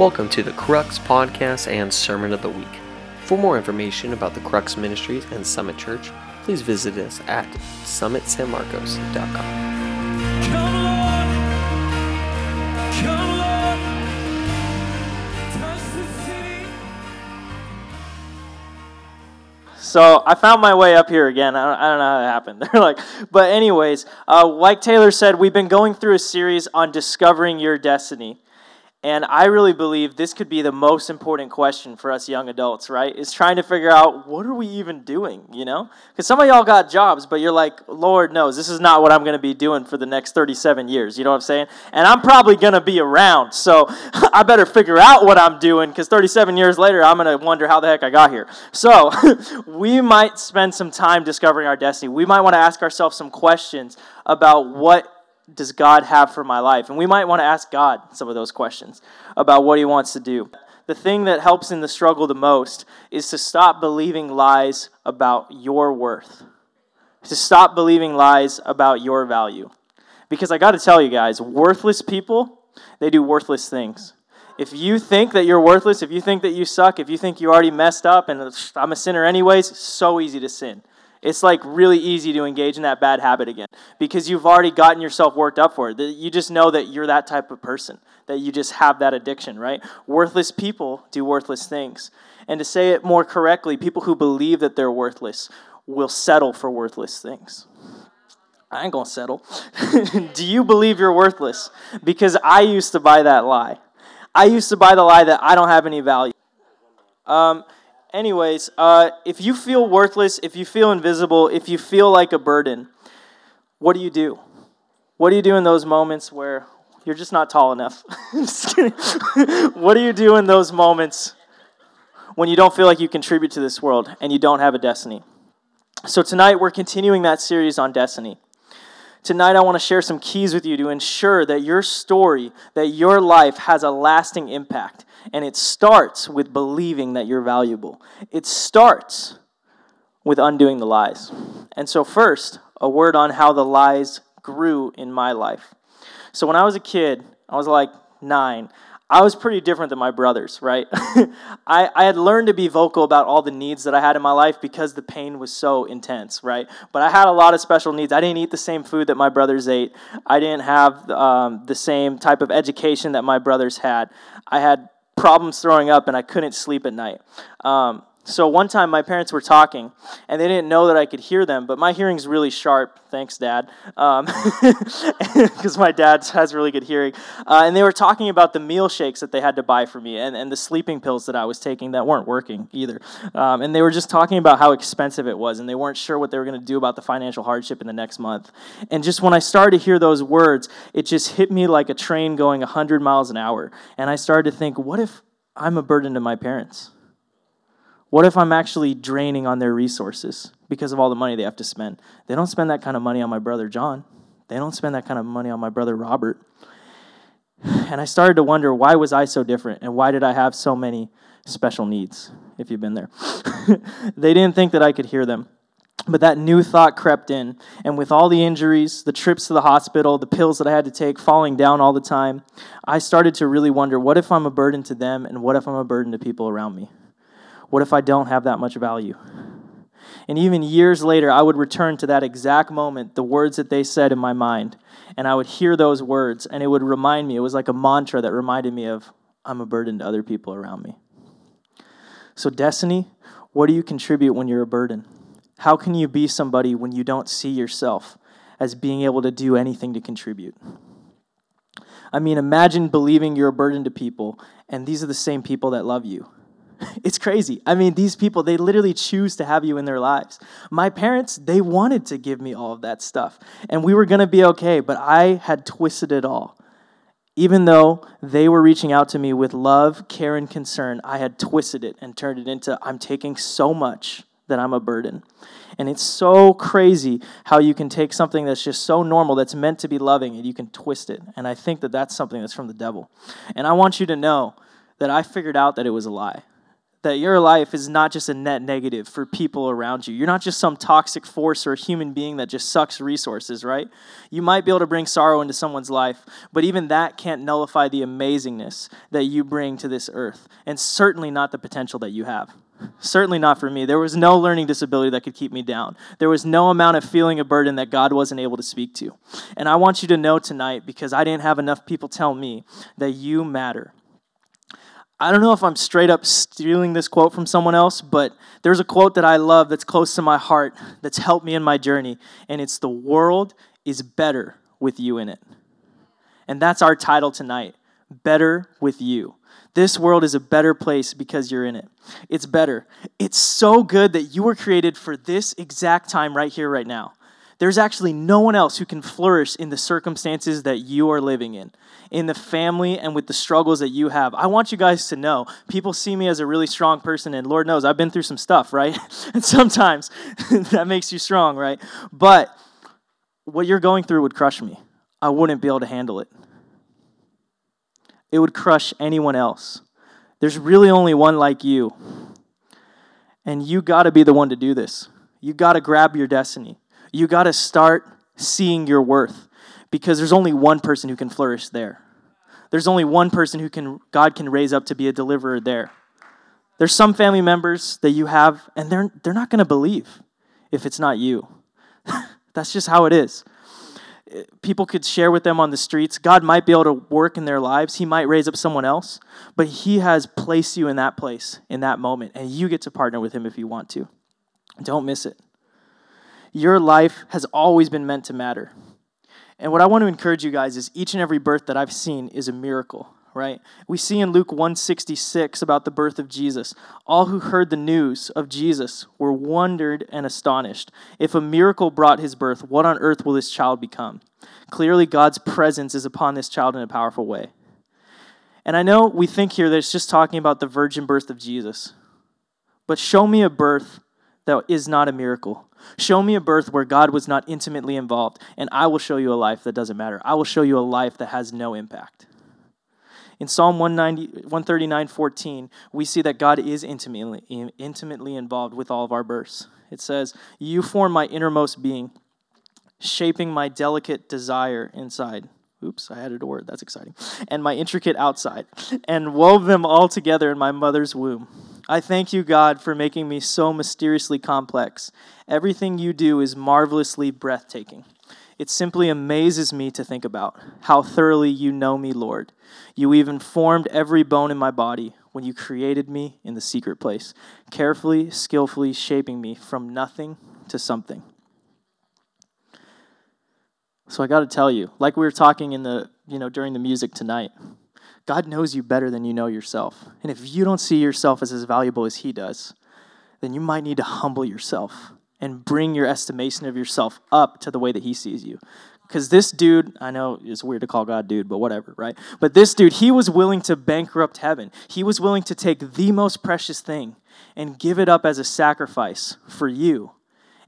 Welcome to the Crux Podcast and Sermon of the Week. For more information about the Crux Ministries and Summit Church, please visit us at summitsanmarcos.com. Come Lord, come Lord, touch the city. So I found my way up here again. I don't, I don't know how it happened. They're like, but anyways, uh, like Taylor said, we've been going through a series on discovering your destiny. And I really believe this could be the most important question for us young adults, right? Is trying to figure out what are we even doing, you know? Because some of y'all got jobs, but you're like, Lord knows, this is not what I'm going to be doing for the next 37 years. You know what I'm saying? And I'm probably going to be around, so I better figure out what I'm doing because 37 years later, I'm going to wonder how the heck I got here. So we might spend some time discovering our destiny. We might want to ask ourselves some questions about what does God have for my life? And we might want to ask God some of those questions about what He wants to do. The thing that helps in the struggle the most is to stop believing lies about your worth, to stop believing lies about your value. Because I got to tell you guys, worthless people, they do worthless things. If you think that you're worthless, if you think that you suck, if you think you already messed up and I'm a sinner anyways, so easy to sin. It's like really easy to engage in that bad habit again because you've already gotten yourself worked up for it. You just know that you're that type of person, that you just have that addiction, right? Worthless people do worthless things. And to say it more correctly, people who believe that they're worthless will settle for worthless things. I ain't gonna settle. do you believe you're worthless? Because I used to buy that lie. I used to buy the lie that I don't have any value. Um, anyways, uh, if you feel worthless, if you feel invisible, if you feel like a burden, what do you do? What do you do in those moments where you're just not tall enough? What do you do in those moments when you don't feel like you contribute to this world and you don't have a destiny? So, tonight we're continuing that series on destiny. Tonight, I want to share some keys with you to ensure that your story, that your life has a lasting impact. And it starts with believing that you're valuable. It starts with undoing the lies. And so, first, a word on how the lies grew in my life. So, when I was a kid, I was like nine. I was pretty different than my brothers, right? I, I had learned to be vocal about all the needs that I had in my life because the pain was so intense, right? But I had a lot of special needs. I didn't eat the same food that my brothers ate. I didn't have um, the same type of education that my brothers had. I had problems throwing up and I couldn't sleep at night. Um, so one time my parents were talking and they didn't know that I could hear them, but my hearing's really sharp. Thanks, Dad. Because my dad has really good hearing. Uh, and they were talking about the meal shakes that they had to buy for me and, and the sleeping pills that I was taking that weren't working either. Um, and they were just talking about how expensive it was and they weren't sure what they were going to do about the financial hardship in the next month. And just when I started to hear those words, it just hit me like a train going 100 miles an hour. And I started to think, what if I'm a burden to my parents? What if I'm actually draining on their resources because of all the money they have to spend? They don't spend that kind of money on my brother John. They don't spend that kind of money on my brother Robert. And I started to wonder why was I so different and why did I have so many special needs if you've been there. they didn't think that I could hear them. But that new thought crept in, and with all the injuries, the trips to the hospital, the pills that I had to take, falling down all the time, I started to really wonder what if I'm a burden to them and what if I'm a burden to people around me? What if I don't have that much value? And even years later, I would return to that exact moment, the words that they said in my mind, and I would hear those words, and it would remind me, it was like a mantra that reminded me of, I'm a burden to other people around me. So, destiny, what do you contribute when you're a burden? How can you be somebody when you don't see yourself as being able to do anything to contribute? I mean, imagine believing you're a burden to people, and these are the same people that love you. It's crazy. I mean, these people, they literally choose to have you in their lives. My parents, they wanted to give me all of that stuff, and we were going to be okay, but I had twisted it all. Even though they were reaching out to me with love, care, and concern, I had twisted it and turned it into I'm taking so much that I'm a burden. And it's so crazy how you can take something that's just so normal, that's meant to be loving, and you can twist it. And I think that that's something that's from the devil. And I want you to know that I figured out that it was a lie that your life is not just a net negative for people around you. You're not just some toxic force or human being that just sucks resources, right? You might be able to bring sorrow into someone's life, but even that can't nullify the amazingness that you bring to this earth, and certainly not the potential that you have. Certainly not for me. There was no learning disability that could keep me down. There was no amount of feeling a burden that God wasn't able to speak to. And I want you to know tonight, because I didn't have enough people tell me, that you matter. I don't know if I'm straight up stealing this quote from someone else, but there's a quote that I love that's close to my heart that's helped me in my journey, and it's The world is better with you in it. And that's our title tonight Better with You. This world is a better place because you're in it. It's better. It's so good that you were created for this exact time right here, right now. There's actually no one else who can flourish in the circumstances that you are living in, in the family and with the struggles that you have. I want you guys to know people see me as a really strong person, and Lord knows I've been through some stuff, right? and sometimes that makes you strong, right? But what you're going through would crush me. I wouldn't be able to handle it. It would crush anyone else. There's really only one like you. And you got to be the one to do this. You got to grab your destiny. You got to start seeing your worth because there's only one person who can flourish there. There's only one person who can God can raise up to be a deliverer there. There's some family members that you have and they're they're not going to believe if it's not you. That's just how it is. People could share with them on the streets. God might be able to work in their lives. He might raise up someone else, but He has placed you in that place, in that moment, and you get to partner with Him if you want to. Don't miss it. Your life has always been meant to matter. And what I want to encourage you guys is each and every birth that I've seen is a miracle, right? We see in Luke 166 about the birth of Jesus. All who heard the news of Jesus were wondered and astonished. If a miracle brought his birth, what on earth will this child become? Clearly, God's presence is upon this child in a powerful way. And I know we think here that it's just talking about the virgin birth of Jesus. But show me a birth that is not a miracle. Show me a birth where God was not intimately involved, and I will show you a life that doesn't matter. I will show you a life that has no impact. In Psalm 139 14, we see that God is intimately, intimately involved with all of our births. It says, You form my innermost being, shaping my delicate desire inside. Oops, I added a word. That's exciting. And my intricate outside, and wove them all together in my mother's womb. I thank you, God, for making me so mysteriously complex. Everything you do is marvelously breathtaking. It simply amazes me to think about how thoroughly you know me, Lord. You even formed every bone in my body when you created me in the secret place, carefully, skillfully shaping me from nothing to something. So I got to tell you, like we were talking in the, you know, during the music tonight, God knows you better than you know yourself. And if you don't see yourself as as valuable as he does, then you might need to humble yourself and bring your estimation of yourself up to the way that he sees you. Because this dude, I know it's weird to call God dude, but whatever, right? But this dude, he was willing to bankrupt heaven. He was willing to take the most precious thing and give it up as a sacrifice for you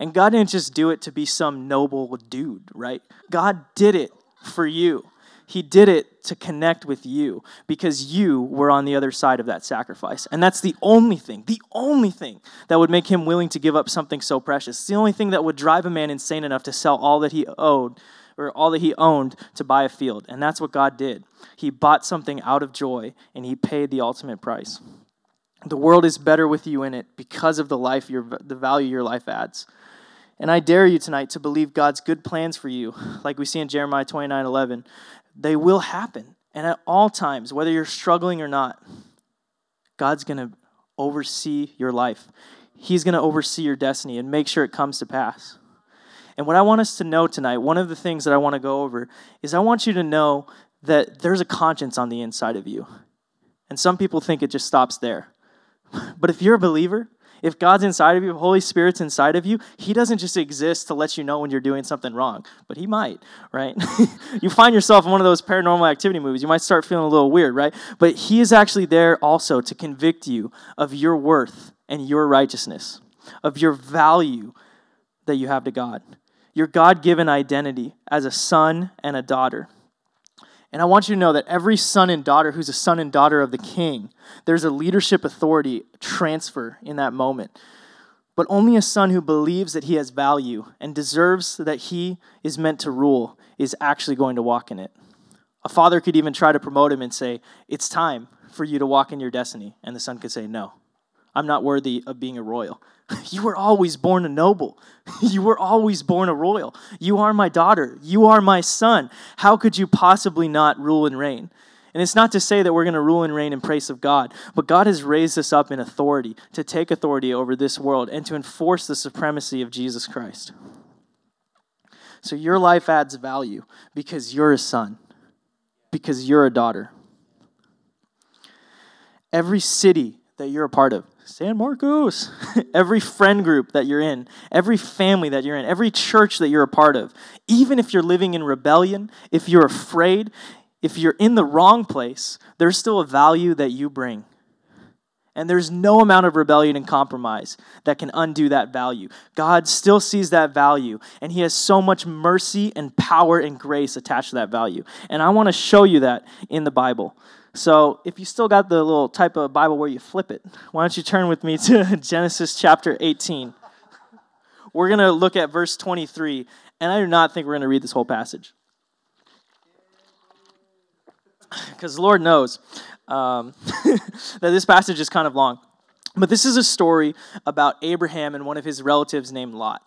and God didn't just do it to be some noble dude, right? God did it for you. He did it to connect with you because you were on the other side of that sacrifice. And that's the only thing, the only thing that would make him willing to give up something so precious. It's the only thing that would drive a man insane enough to sell all that he owed or all that he owned to buy a field. And that's what God did. He bought something out of joy and he paid the ultimate price. The world is better with you in it because of the life your the value your life adds. And I dare you tonight to believe God's good plans for you, like we see in Jeremiah 29 11. They will happen. And at all times, whether you're struggling or not, God's going to oversee your life. He's going to oversee your destiny and make sure it comes to pass. And what I want us to know tonight, one of the things that I want to go over, is I want you to know that there's a conscience on the inside of you. And some people think it just stops there. But if you're a believer, if God's inside of you, Holy Spirit's inside of you, He doesn't just exist to let you know when you're doing something wrong, but He might, right? you find yourself in one of those paranormal activity movies, you might start feeling a little weird, right? But He is actually there also to convict you of your worth and your righteousness, of your value that you have to God, your God given identity as a son and a daughter. And I want you to know that every son and daughter who's a son and daughter of the king, there's a leadership authority transfer in that moment. But only a son who believes that he has value and deserves that he is meant to rule is actually going to walk in it. A father could even try to promote him and say, It's time for you to walk in your destiny. And the son could say, No, I'm not worthy of being a royal. You were always born a noble. You were always born a royal. You are my daughter. You are my son. How could you possibly not rule and reign? And it's not to say that we're going to rule and reign in praise of God, but God has raised us up in authority to take authority over this world and to enforce the supremacy of Jesus Christ. So your life adds value because you're a son, because you're a daughter. Every city that you're a part of, San Marcos, every friend group that you're in, every family that you're in, every church that you're a part of, even if you're living in rebellion, if you're afraid, if you're in the wrong place, there's still a value that you bring. And there's no amount of rebellion and compromise that can undo that value. God still sees that value, and He has so much mercy and power and grace attached to that value. And I want to show you that in the Bible. So if you still got the little type of Bible where you flip it, why don't you turn with me to Genesis chapter 18? We're going to look at verse 23, and I do not think we're going to read this whole passage. Because the Lord knows um, that this passage is kind of long. But this is a story about Abraham and one of his relatives named Lot.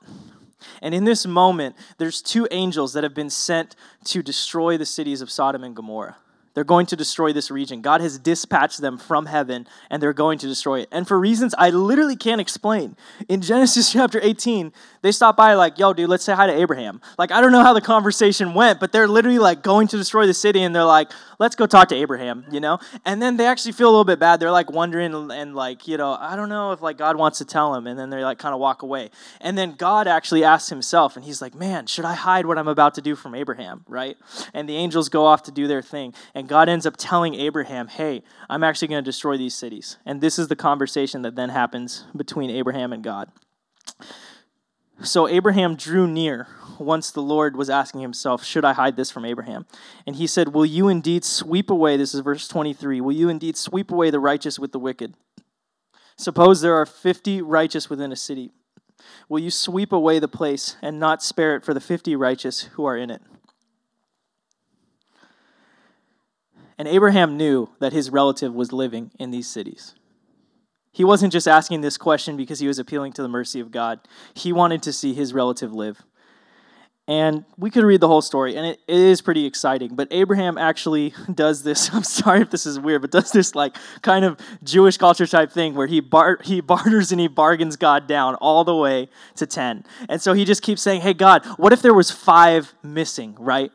And in this moment, there's two angels that have been sent to destroy the cities of Sodom and Gomorrah. They're going to destroy this region. God has dispatched them from heaven and they're going to destroy it. And for reasons I literally can't explain. In Genesis chapter 18, they stop by like, yo, dude, let's say hi to Abraham. Like, I don't know how the conversation went, but they're literally like going to destroy the city and they're like, let's go talk to Abraham, you know? And then they actually feel a little bit bad. They're like wondering and like, you know, I don't know if like God wants to tell him. And then they like kind of walk away. And then God actually asks himself and he's like, man, should I hide what I'm about to do from Abraham, right? And the angels go off to do their thing. And God ends up telling Abraham, hey, I'm actually going to destroy these cities. And this is the conversation that then happens between Abraham and God. So Abraham drew near once the Lord was asking himself, Should I hide this from Abraham? And he said, Will you indeed sweep away, this is verse 23, will you indeed sweep away the righteous with the wicked? Suppose there are 50 righteous within a city. Will you sweep away the place and not spare it for the 50 righteous who are in it? And Abraham knew that his relative was living in these cities. He wasn't just asking this question because he was appealing to the mercy of God. He wanted to see his relative live. And we could read the whole story, and it, it is pretty exciting. But Abraham actually does this. I'm sorry if this is weird, but does this like kind of Jewish culture type thing where he bar, he barters and he bargains God down all the way to ten. And so he just keeps saying, "Hey God, what if there was five missing? Right?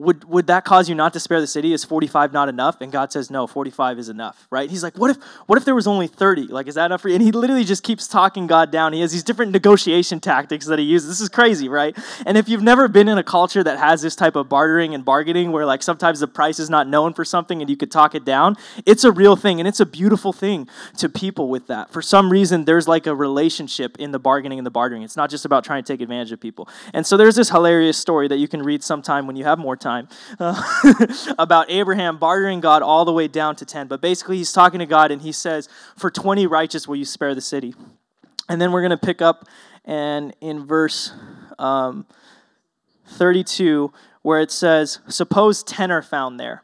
Would, would that cause you not to spare the city? Is 45 not enough? And God says, no, 45 is enough, right? He's like, what if, what if there was only 30? Like, is that enough for you? And he literally just keeps talking God down. He has these different negotiation tactics that he uses. This is crazy, right? And if you've never been in a culture that has this type of bartering and bargaining where like sometimes the price is not known for something and you could talk it down, it's a real thing and it's a beautiful thing to people with that. For some reason, there's like a relationship in the bargaining and the bartering. It's not just about trying to take advantage of people. And so there's this hilarious story that you can read sometime when you have more time time uh, about Abraham bartering God all the way down to 10. But basically, he's talking to God and he says, For 20 righteous will you spare the city. And then we're going to pick up and in verse um, 32, where it says, Suppose 10 are found there.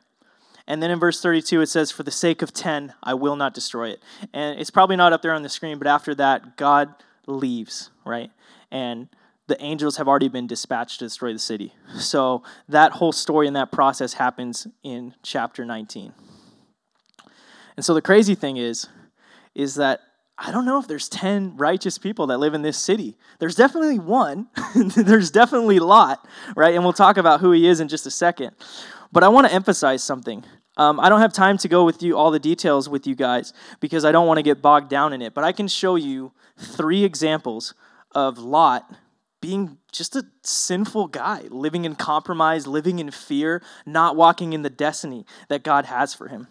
And then in verse 32, it says, For the sake of 10, I will not destroy it. And it's probably not up there on the screen, but after that, God leaves, right? And the angels have already been dispatched to destroy the city. So that whole story and that process happens in chapter 19. And so the crazy thing is, is that I don't know if there's 10 righteous people that live in this city. There's definitely one. there's definitely Lot, right? And we'll talk about who he is in just a second. But I want to emphasize something. Um, I don't have time to go with you all the details with you guys because I don't want to get bogged down in it. But I can show you three examples of Lot being just a sinful guy, living in compromise, living in fear, not walking in the destiny that God has for him.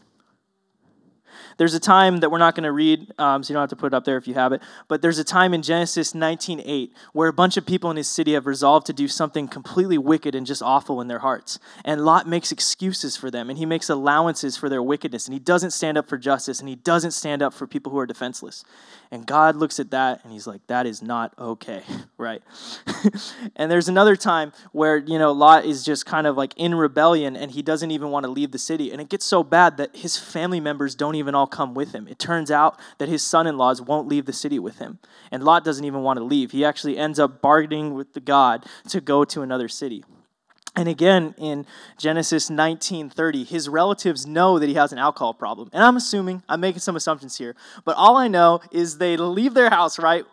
There's a time that we're not going to read, um, so you don't have to put it up there if you have it. But there's a time in Genesis 19:8 where a bunch of people in his city have resolved to do something completely wicked and just awful in their hearts. And Lot makes excuses for them, and he makes allowances for their wickedness, and he doesn't stand up for justice, and he doesn't stand up for people who are defenseless. And God looks at that, and he's like, "That is not okay, right?" and there's another time where you know Lot is just kind of like in rebellion, and he doesn't even want to leave the city, and it gets so bad that his family members don't even all come with him. It turns out that his son-in-laws won't leave the city with him, and Lot doesn't even want to leave. He actually ends up bargaining with the God to go to another city. And again in Genesis 19:30, his relatives know that he has an alcohol problem. And I'm assuming, I'm making some assumptions here, but all I know is they leave their house, right?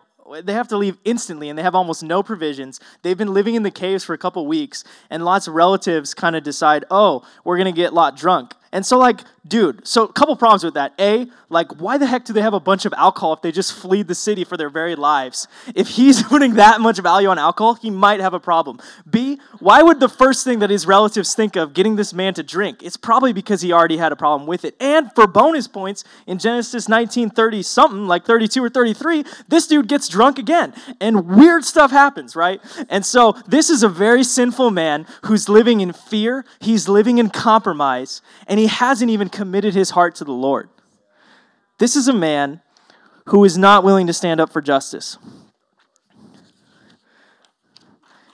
They have to leave instantly and they have almost no provisions. They've been living in the caves for a couple weeks, and Lot's relatives kind of decide, oh, we're gonna get Lot drunk. And so, like, dude, so a couple problems with that. A, like, why the heck do they have a bunch of alcohol if they just flee the city for their very lives? If he's putting that much value on alcohol, he might have a problem. B, why would the first thing that his relatives think of getting this man to drink? It's probably because he already had a problem with it. And for bonus points, in Genesis 1930 something, like 32 or 33, this dude gets drunk again. And weird stuff happens, right? And so this is a very sinful man who's living in fear, he's living in compromise, and he hasn't even committed his heart to the Lord. This is a man who is not willing to stand up for justice.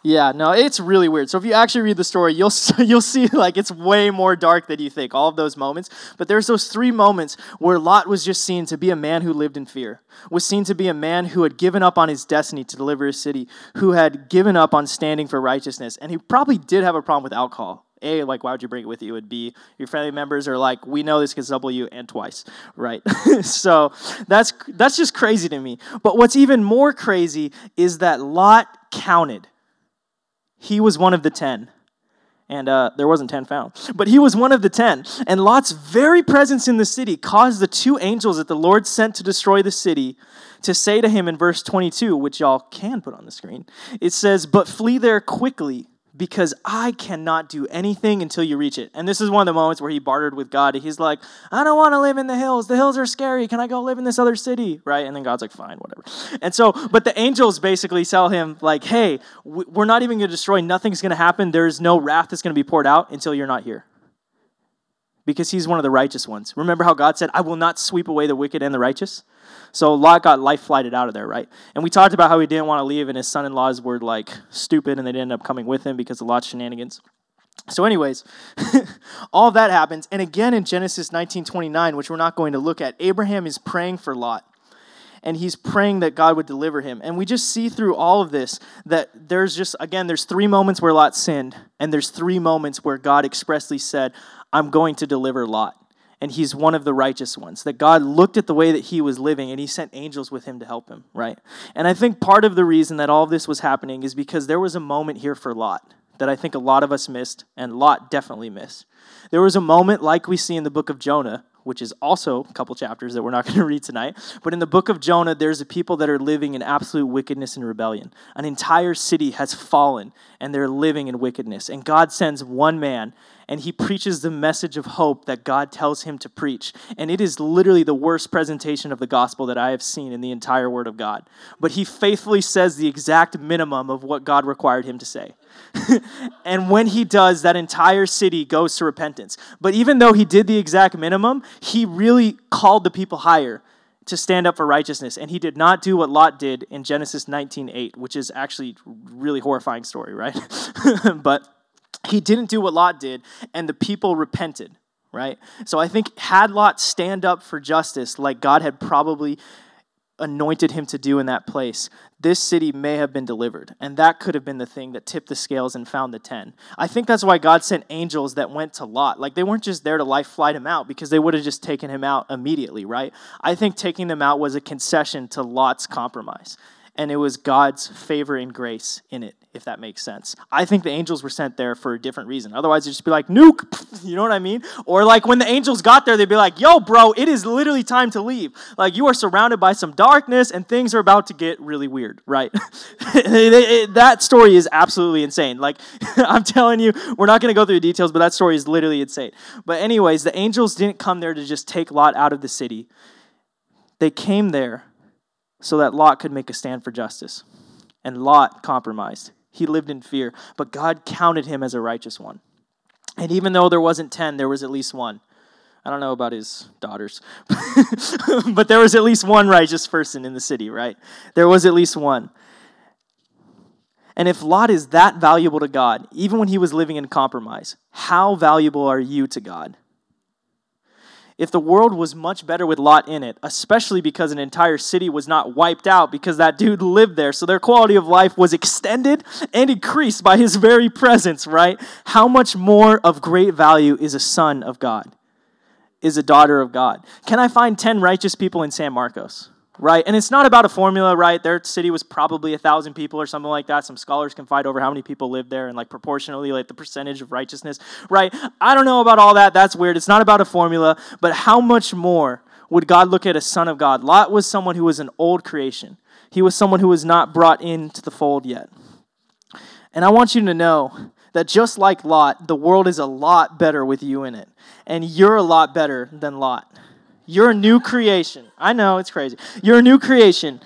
Yeah, no, it's really weird. So if you actually read the story, you'll you'll see like it's way more dark than you think. All of those moments, but there's those three moments where Lot was just seen to be a man who lived in fear, was seen to be a man who had given up on his destiny to deliver his city, who had given up on standing for righteousness, and he probably did have a problem with alcohol. A, like, why would you bring it with you? And B, your family members are like, we know this gets double you and twice, right? so that's that's just crazy to me. But what's even more crazy is that Lot counted. He was one of the ten. And uh, there wasn't 10 found. But he was one of the 10. And Lot's very presence in the city caused the two angels that the Lord sent to destroy the city to say to him in verse 22, which y'all can put on the screen, it says, But flee there quickly because I cannot do anything until you reach it. And this is one of the moments where he bartered with God. He's like, I don't want to live in the hills. The hills are scary. Can I go live in this other city? Right? And then God's like, fine, whatever. And so, but the angels basically tell him, like, hey, we're not even going to destroy. Nothing's going to happen. There's no wrath that's going to be poured out until you're not here. Because he's one of the righteous ones. Remember how God said, I will not sweep away the wicked and the righteous? So Lot got life flighted out of there, right? And we talked about how he didn't want to leave, and his son in laws were like stupid, and they ended up coming with him because of Lot's shenanigans. So, anyways, all that happens. And again in Genesis 19:29, which we're not going to look at, Abraham is praying for Lot. And he's praying that God would deliver him. And we just see through all of this that there's just, again, there's three moments where Lot sinned, and there's three moments where God expressly said, I'm going to deliver Lot and he's one of the righteous ones. That God looked at the way that he was living and he sent angels with him to help him, right? And I think part of the reason that all this was happening is because there was a moment here for Lot that I think a lot of us missed, and Lot definitely missed. There was a moment like we see in the book of Jonah, which is also a couple chapters that we're not going to read tonight. But in the book of Jonah, there's a people that are living in absolute wickedness and rebellion. An entire city has fallen, and they're living in wickedness. And God sends one man and he preaches the message of hope that God tells him to preach. And it is literally the worst presentation of the gospel that I have seen in the entire Word of God. But he faithfully says the exact minimum of what God required him to say. and when he does, that entire city goes to repentance. But even though he did the exact minimum, he really called the people higher to stand up for righteousness and he did not do what lot did in genesis 19.8 which is actually really horrifying story right but he didn't do what Lot did, and the people repented, right? So I think had Lot stand up for justice like God had probably anointed him to do in that place, this city may have been delivered. And that could have been the thing that tipped the scales and found the 10. I think that's why God sent angels that went to Lot. Like they weren't just there to life flight him out because they would have just taken him out immediately, right? I think taking them out was a concession to Lot's compromise. And it was God's favor and grace in it, if that makes sense. I think the angels were sent there for a different reason. Otherwise, it'd just be like, nuke, you know what I mean? Or like when the angels got there, they'd be like, yo, bro, it is literally time to leave. Like you are surrounded by some darkness and things are about to get really weird, right? that story is absolutely insane. Like I'm telling you, we're not going to go through the details, but that story is literally insane. But, anyways, the angels didn't come there to just take Lot out of the city, they came there so that Lot could make a stand for justice. And Lot compromised. He lived in fear, but God counted him as a righteous one. And even though there wasn't 10, there was at least one. I don't know about his daughters, but there was at least one righteous person in the city, right? There was at least one. And if Lot is that valuable to God, even when he was living in compromise, how valuable are you to God? If the world was much better with Lot in it, especially because an entire city was not wiped out because that dude lived there. So their quality of life was extended and increased by his very presence, right? How much more of great value is a son of God, is a daughter of God? Can I find 10 righteous people in San Marcos? Right? And it's not about a formula, right? Their city was probably a thousand people or something like that. Some scholars can fight over how many people live there and like proportionally, like the percentage of righteousness, right? I don't know about all that. That's weird. It's not about a formula, but how much more would God look at a son of God? Lot was someone who was an old creation. He was someone who was not brought into the fold yet. And I want you to know that just like Lot, the world is a lot better with you in it. And you're a lot better than Lot. You're a new creation. I know, it's crazy. You're a new creation.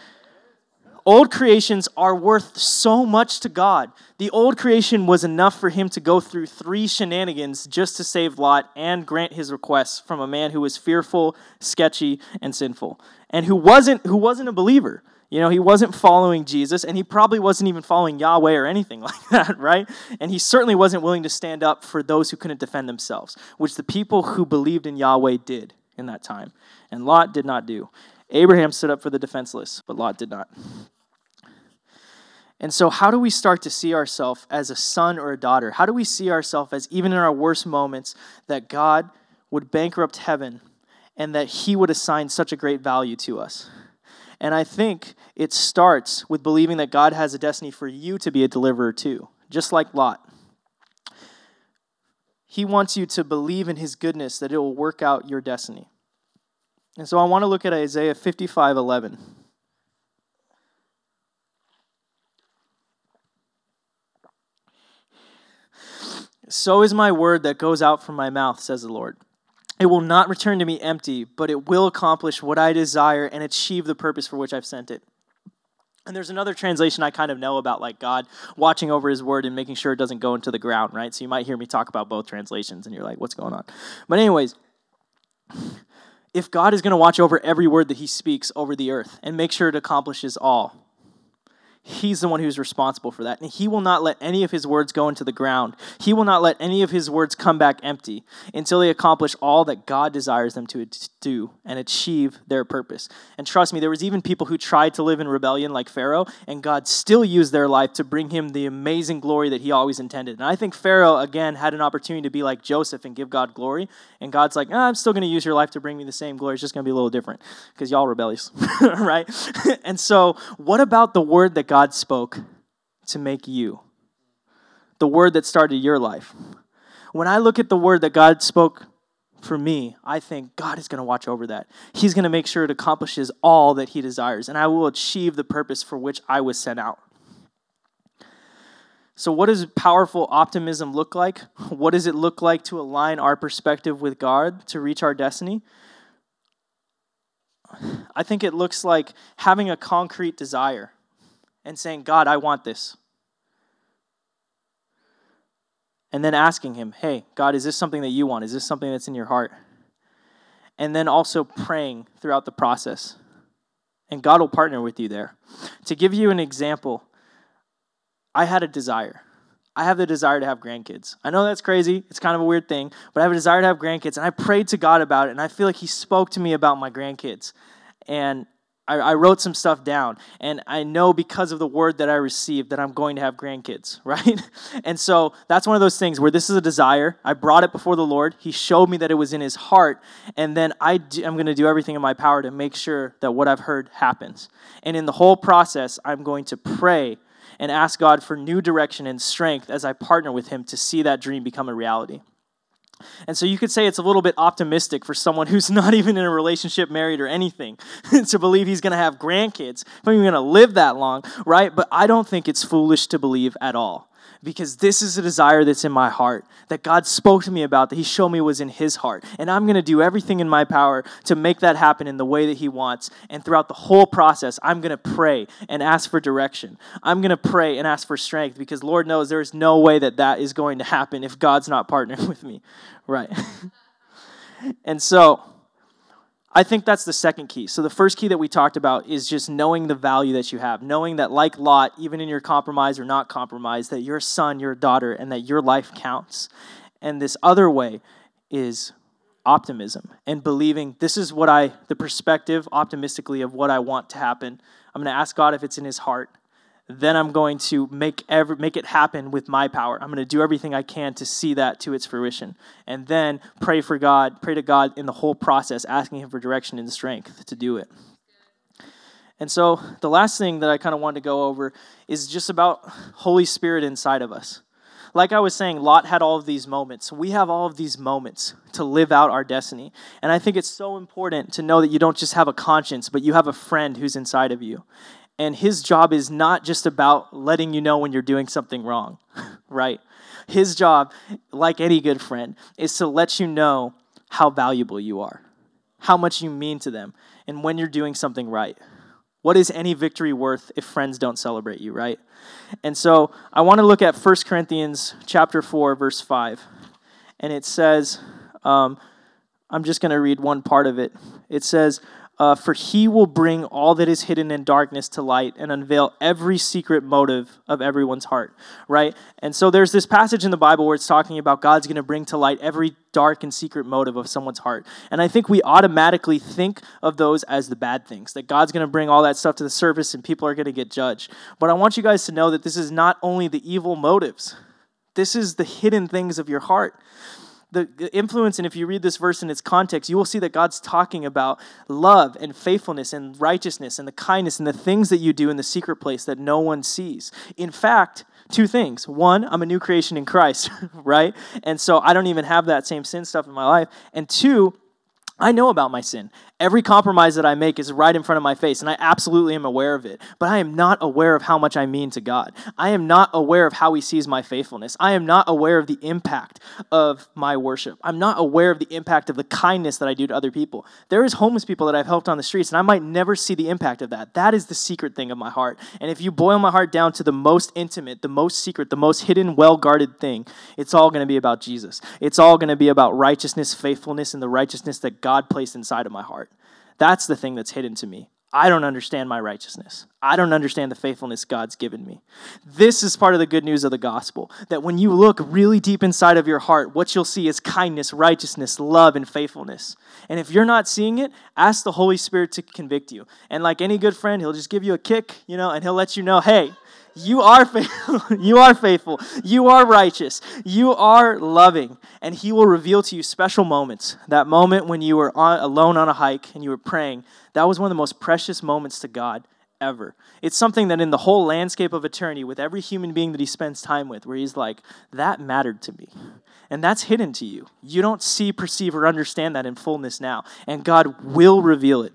Old creations are worth so much to God. The old creation was enough for him to go through three shenanigans just to save Lot and grant his requests from a man who was fearful, sketchy, and sinful, and who wasn't who wasn't a believer. You know, he wasn't following Jesus, and he probably wasn't even following Yahweh or anything like that, right? And he certainly wasn't willing to stand up for those who couldn't defend themselves, which the people who believed in Yahweh did in that time. And Lot did not do. Abraham stood up for the defenseless, but Lot did not. And so, how do we start to see ourselves as a son or a daughter? How do we see ourselves as, even in our worst moments, that God would bankrupt heaven and that He would assign such a great value to us? And I think it starts with believing that God has a destiny for you to be a deliverer too, just like Lot. He wants you to believe in His goodness that it will work out your destiny. And so I want to look at Isaiah 55 11. So is my word that goes out from my mouth, says the Lord. It will not return to me empty, but it will accomplish what I desire and achieve the purpose for which I've sent it. And there's another translation I kind of know about, like God watching over his word and making sure it doesn't go into the ground, right? So you might hear me talk about both translations and you're like, what's going on? But, anyways, if God is going to watch over every word that he speaks over the earth and make sure it accomplishes all, He's the one who's responsible for that. And He will not let any of His words go into the ground. He will not let any of His words come back empty until they accomplish all that God desires them to do and achieve their purpose. And trust me, there was even people who tried to live in rebellion like Pharaoh, and God still used their life to bring him the amazing glory that He always intended. And I think Pharaoh, again, had an opportunity to be like Joseph and give God glory. And God's like, oh, I'm still going to use your life to bring me the same glory. It's just going to be a little different because y'all rebellious, right? and so, what about the word that God spoke to make you. The word that started your life. When I look at the word that God spoke for me, I think God is going to watch over that. He's going to make sure it accomplishes all that He desires, and I will achieve the purpose for which I was sent out. So, what does powerful optimism look like? What does it look like to align our perspective with God to reach our destiny? I think it looks like having a concrete desire and saying, God, I want this. And then asking Him, hey, God, is this something that you want? Is this something that's in your heart? And then also praying throughout the process. And God will partner with you there. To give you an example, I had a desire. I have the desire to have grandkids. I know that's crazy. It's kind of a weird thing, but I have a desire to have grandkids. And I prayed to God about it, and I feel like He spoke to me about my grandkids. And I, I wrote some stuff down, and I know because of the word that I received that I'm going to have grandkids, right? and so that's one of those things where this is a desire. I brought it before the Lord. He showed me that it was in His heart, and then I I'm going to do everything in my power to make sure that what I've heard happens. And in the whole process, I'm going to pray and ask God for new direction and strength as I partner with Him to see that dream become a reality. And so you could say it's a little bit optimistic for someone who's not even in a relationship, married, or anything to believe he's going to have grandkids, not even going to live that long, right? But I don't think it's foolish to believe at all because this is a desire that's in my heart that God spoke to me about, that He showed me was in His heart. And I'm going to do everything in my power to make that happen in the way that He wants. And throughout the whole process, I'm going to pray and ask for direction. I'm going to pray and ask for strength because Lord knows there is no way that that is going to happen if God's not partnering with me. Right. and so I think that's the second key. So, the first key that we talked about is just knowing the value that you have, knowing that, like Lot, even in your compromise or not compromise, that you're a son, you're a daughter, and that your life counts. And this other way is optimism and believing this is what I, the perspective optimistically of what I want to happen. I'm going to ask God if it's in his heart then I'm going to make every, make it happen with my power. I'm going to do everything I can to see that to its fruition. And then pray for God, pray to God in the whole process, asking Him for direction and strength to do it. And so the last thing that I kind of wanted to go over is just about Holy Spirit inside of us. Like I was saying, Lot had all of these moments. We have all of these moments to live out our destiny. And I think it's so important to know that you don't just have a conscience, but you have a friend who's inside of you. And his job is not just about letting you know when you're doing something wrong, right? His job, like any good friend, is to let you know how valuable you are, how much you mean to them, and when you're doing something right. What is any victory worth if friends don't celebrate you, right? And so I want to look at 1 Corinthians chapter 4, verse 5. And it says, um, I'm just going to read one part of it. It says, uh, for he will bring all that is hidden in darkness to light and unveil every secret motive of everyone's heart, right? And so there's this passage in the Bible where it's talking about God's going to bring to light every dark and secret motive of someone's heart. And I think we automatically think of those as the bad things, that God's going to bring all that stuff to the surface and people are going to get judged. But I want you guys to know that this is not only the evil motives, this is the hidden things of your heart the, influence, and if you read this verse in its context, you will see that God's talking about love and faithfulness and righteousness and the kindness and the things that you do in the secret place that no one sees. In fact, two things. One, I'm a new creation in Christ, right? And so I don't even have that same sin stuff in my life. And two, I know about my sin. Every compromise that I make is right in front of my face, and I absolutely am aware of it. But I am not aware of how much I mean to God. I am not aware of how He sees my faithfulness. I am not aware of the impact of my worship. I'm not aware of the impact of the kindness that I do to other people. There is homeless people that I've helped on the streets, and I might never see the impact of that. That is the secret thing of my heart. And if you boil my heart down to the most intimate, the most secret, the most hidden, well guarded thing, it's all going to be about Jesus. It's all going to be about righteousness, faithfulness, and the righteousness that God placed inside of my heart. That's the thing that's hidden to me. I don't understand my righteousness. I don't understand the faithfulness God's given me. This is part of the good news of the gospel that when you look really deep inside of your heart, what you'll see is kindness, righteousness, love, and faithfulness. And if you're not seeing it, ask the Holy Spirit to convict you. And like any good friend, he'll just give you a kick, you know, and he'll let you know, hey, you are faithful. you are faithful. You are righteous. You are loving. And he will reveal to you special moments. That moment when you were on, alone on a hike and you were praying, that was one of the most precious moments to God ever. It's something that in the whole landscape of eternity, with every human being that he spends time with, where he's like, that mattered to me. And that's hidden to you. You don't see, perceive, or understand that in fullness now. And God will reveal it.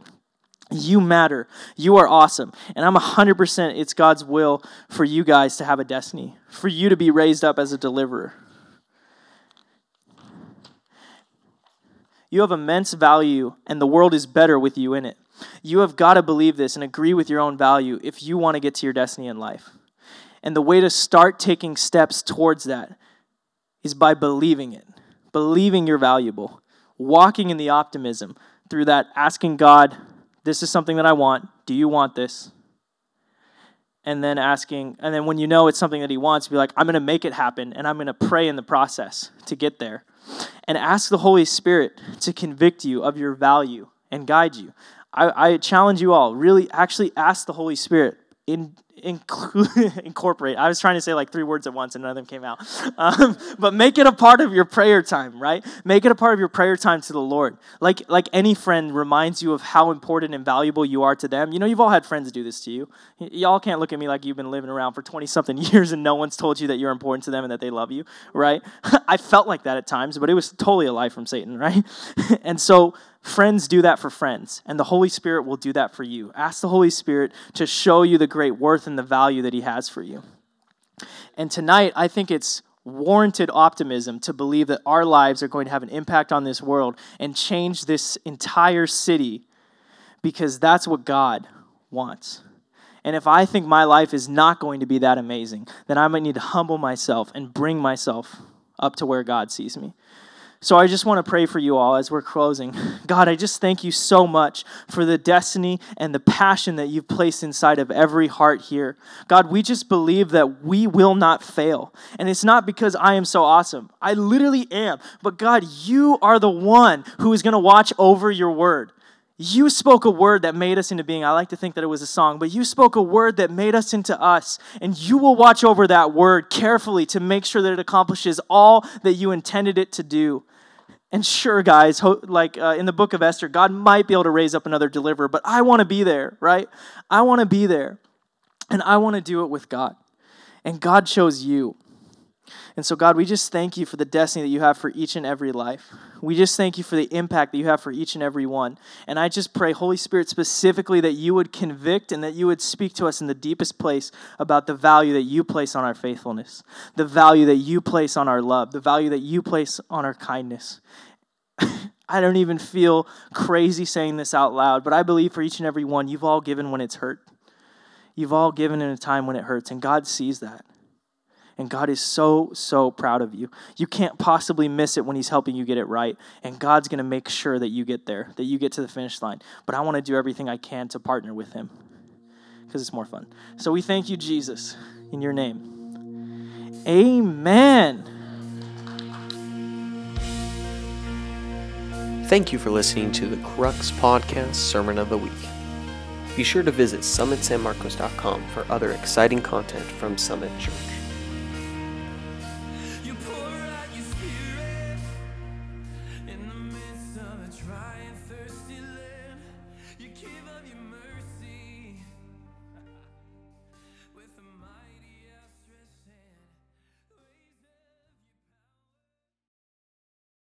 You matter. You are awesome. And I'm 100% it's God's will for you guys to have a destiny, for you to be raised up as a deliverer. You have immense value, and the world is better with you in it. You have got to believe this and agree with your own value if you want to get to your destiny in life. And the way to start taking steps towards that is by believing it, believing you're valuable, walking in the optimism through that, asking God, this is something that I want. Do you want this? And then asking, and then when you know it's something that he wants, be like, I'm going to make it happen, and I'm going to pray in the process to get there. And ask the Holy Spirit to convict you of your value and guide you. I, I challenge you all really actually ask the Holy Spirit in include incorporate i was trying to say like three words at once and none of them came out. Um, but make it a part of your prayer time right? Make it a part of your prayer time to the lord. Like like any friend reminds you of how important and valuable you are to them. You know you've all had friends do this to you. Y- y'all can't look at me like you've been living around for 20 something years and no one's told you that you're important to them and that they love you right? I felt like that at times but it was totally a lie from satan right? And so Friends do that for friends, and the Holy Spirit will do that for you. Ask the Holy Spirit to show you the great worth and the value that He has for you. And tonight, I think it's warranted optimism to believe that our lives are going to have an impact on this world and change this entire city because that's what God wants. And if I think my life is not going to be that amazing, then I might need to humble myself and bring myself up to where God sees me. So I just want to pray for you all as we're closing. God, I just thank you so much for the destiny and the passion that you've placed inside of every heart here. God, we just believe that we will not fail. And it's not because I am so awesome. I literally am. But God, you are the one who is going to watch over your word. You spoke a word that made us into being. I like to think that it was a song, but you spoke a word that made us into us. And you will watch over that word carefully to make sure that it accomplishes all that you intended it to do. And sure, guys, like uh, in the book of Esther, God might be able to raise up another deliverer, but I want to be there, right? I want to be there. And I want to do it with God. And God chose you. And so, God, we just thank you for the destiny that you have for each and every life. We just thank you for the impact that you have for each and every one. And I just pray, Holy Spirit, specifically that you would convict and that you would speak to us in the deepest place about the value that you place on our faithfulness, the value that you place on our love, the value that you place on our kindness. I don't even feel crazy saying this out loud, but I believe for each and every one, you've all given when it's hurt. You've all given in a time when it hurts, and God sees that. And God is so, so proud of you. You can't possibly miss it when He's helping you get it right. And God's going to make sure that you get there, that you get to the finish line. But I want to do everything I can to partner with Him because it's more fun. So we thank you, Jesus, in your name. Amen. Thank you for listening to the Crux Podcast Sermon of the Week. Be sure to visit summitsanmarcos.com for other exciting content from Summit Church.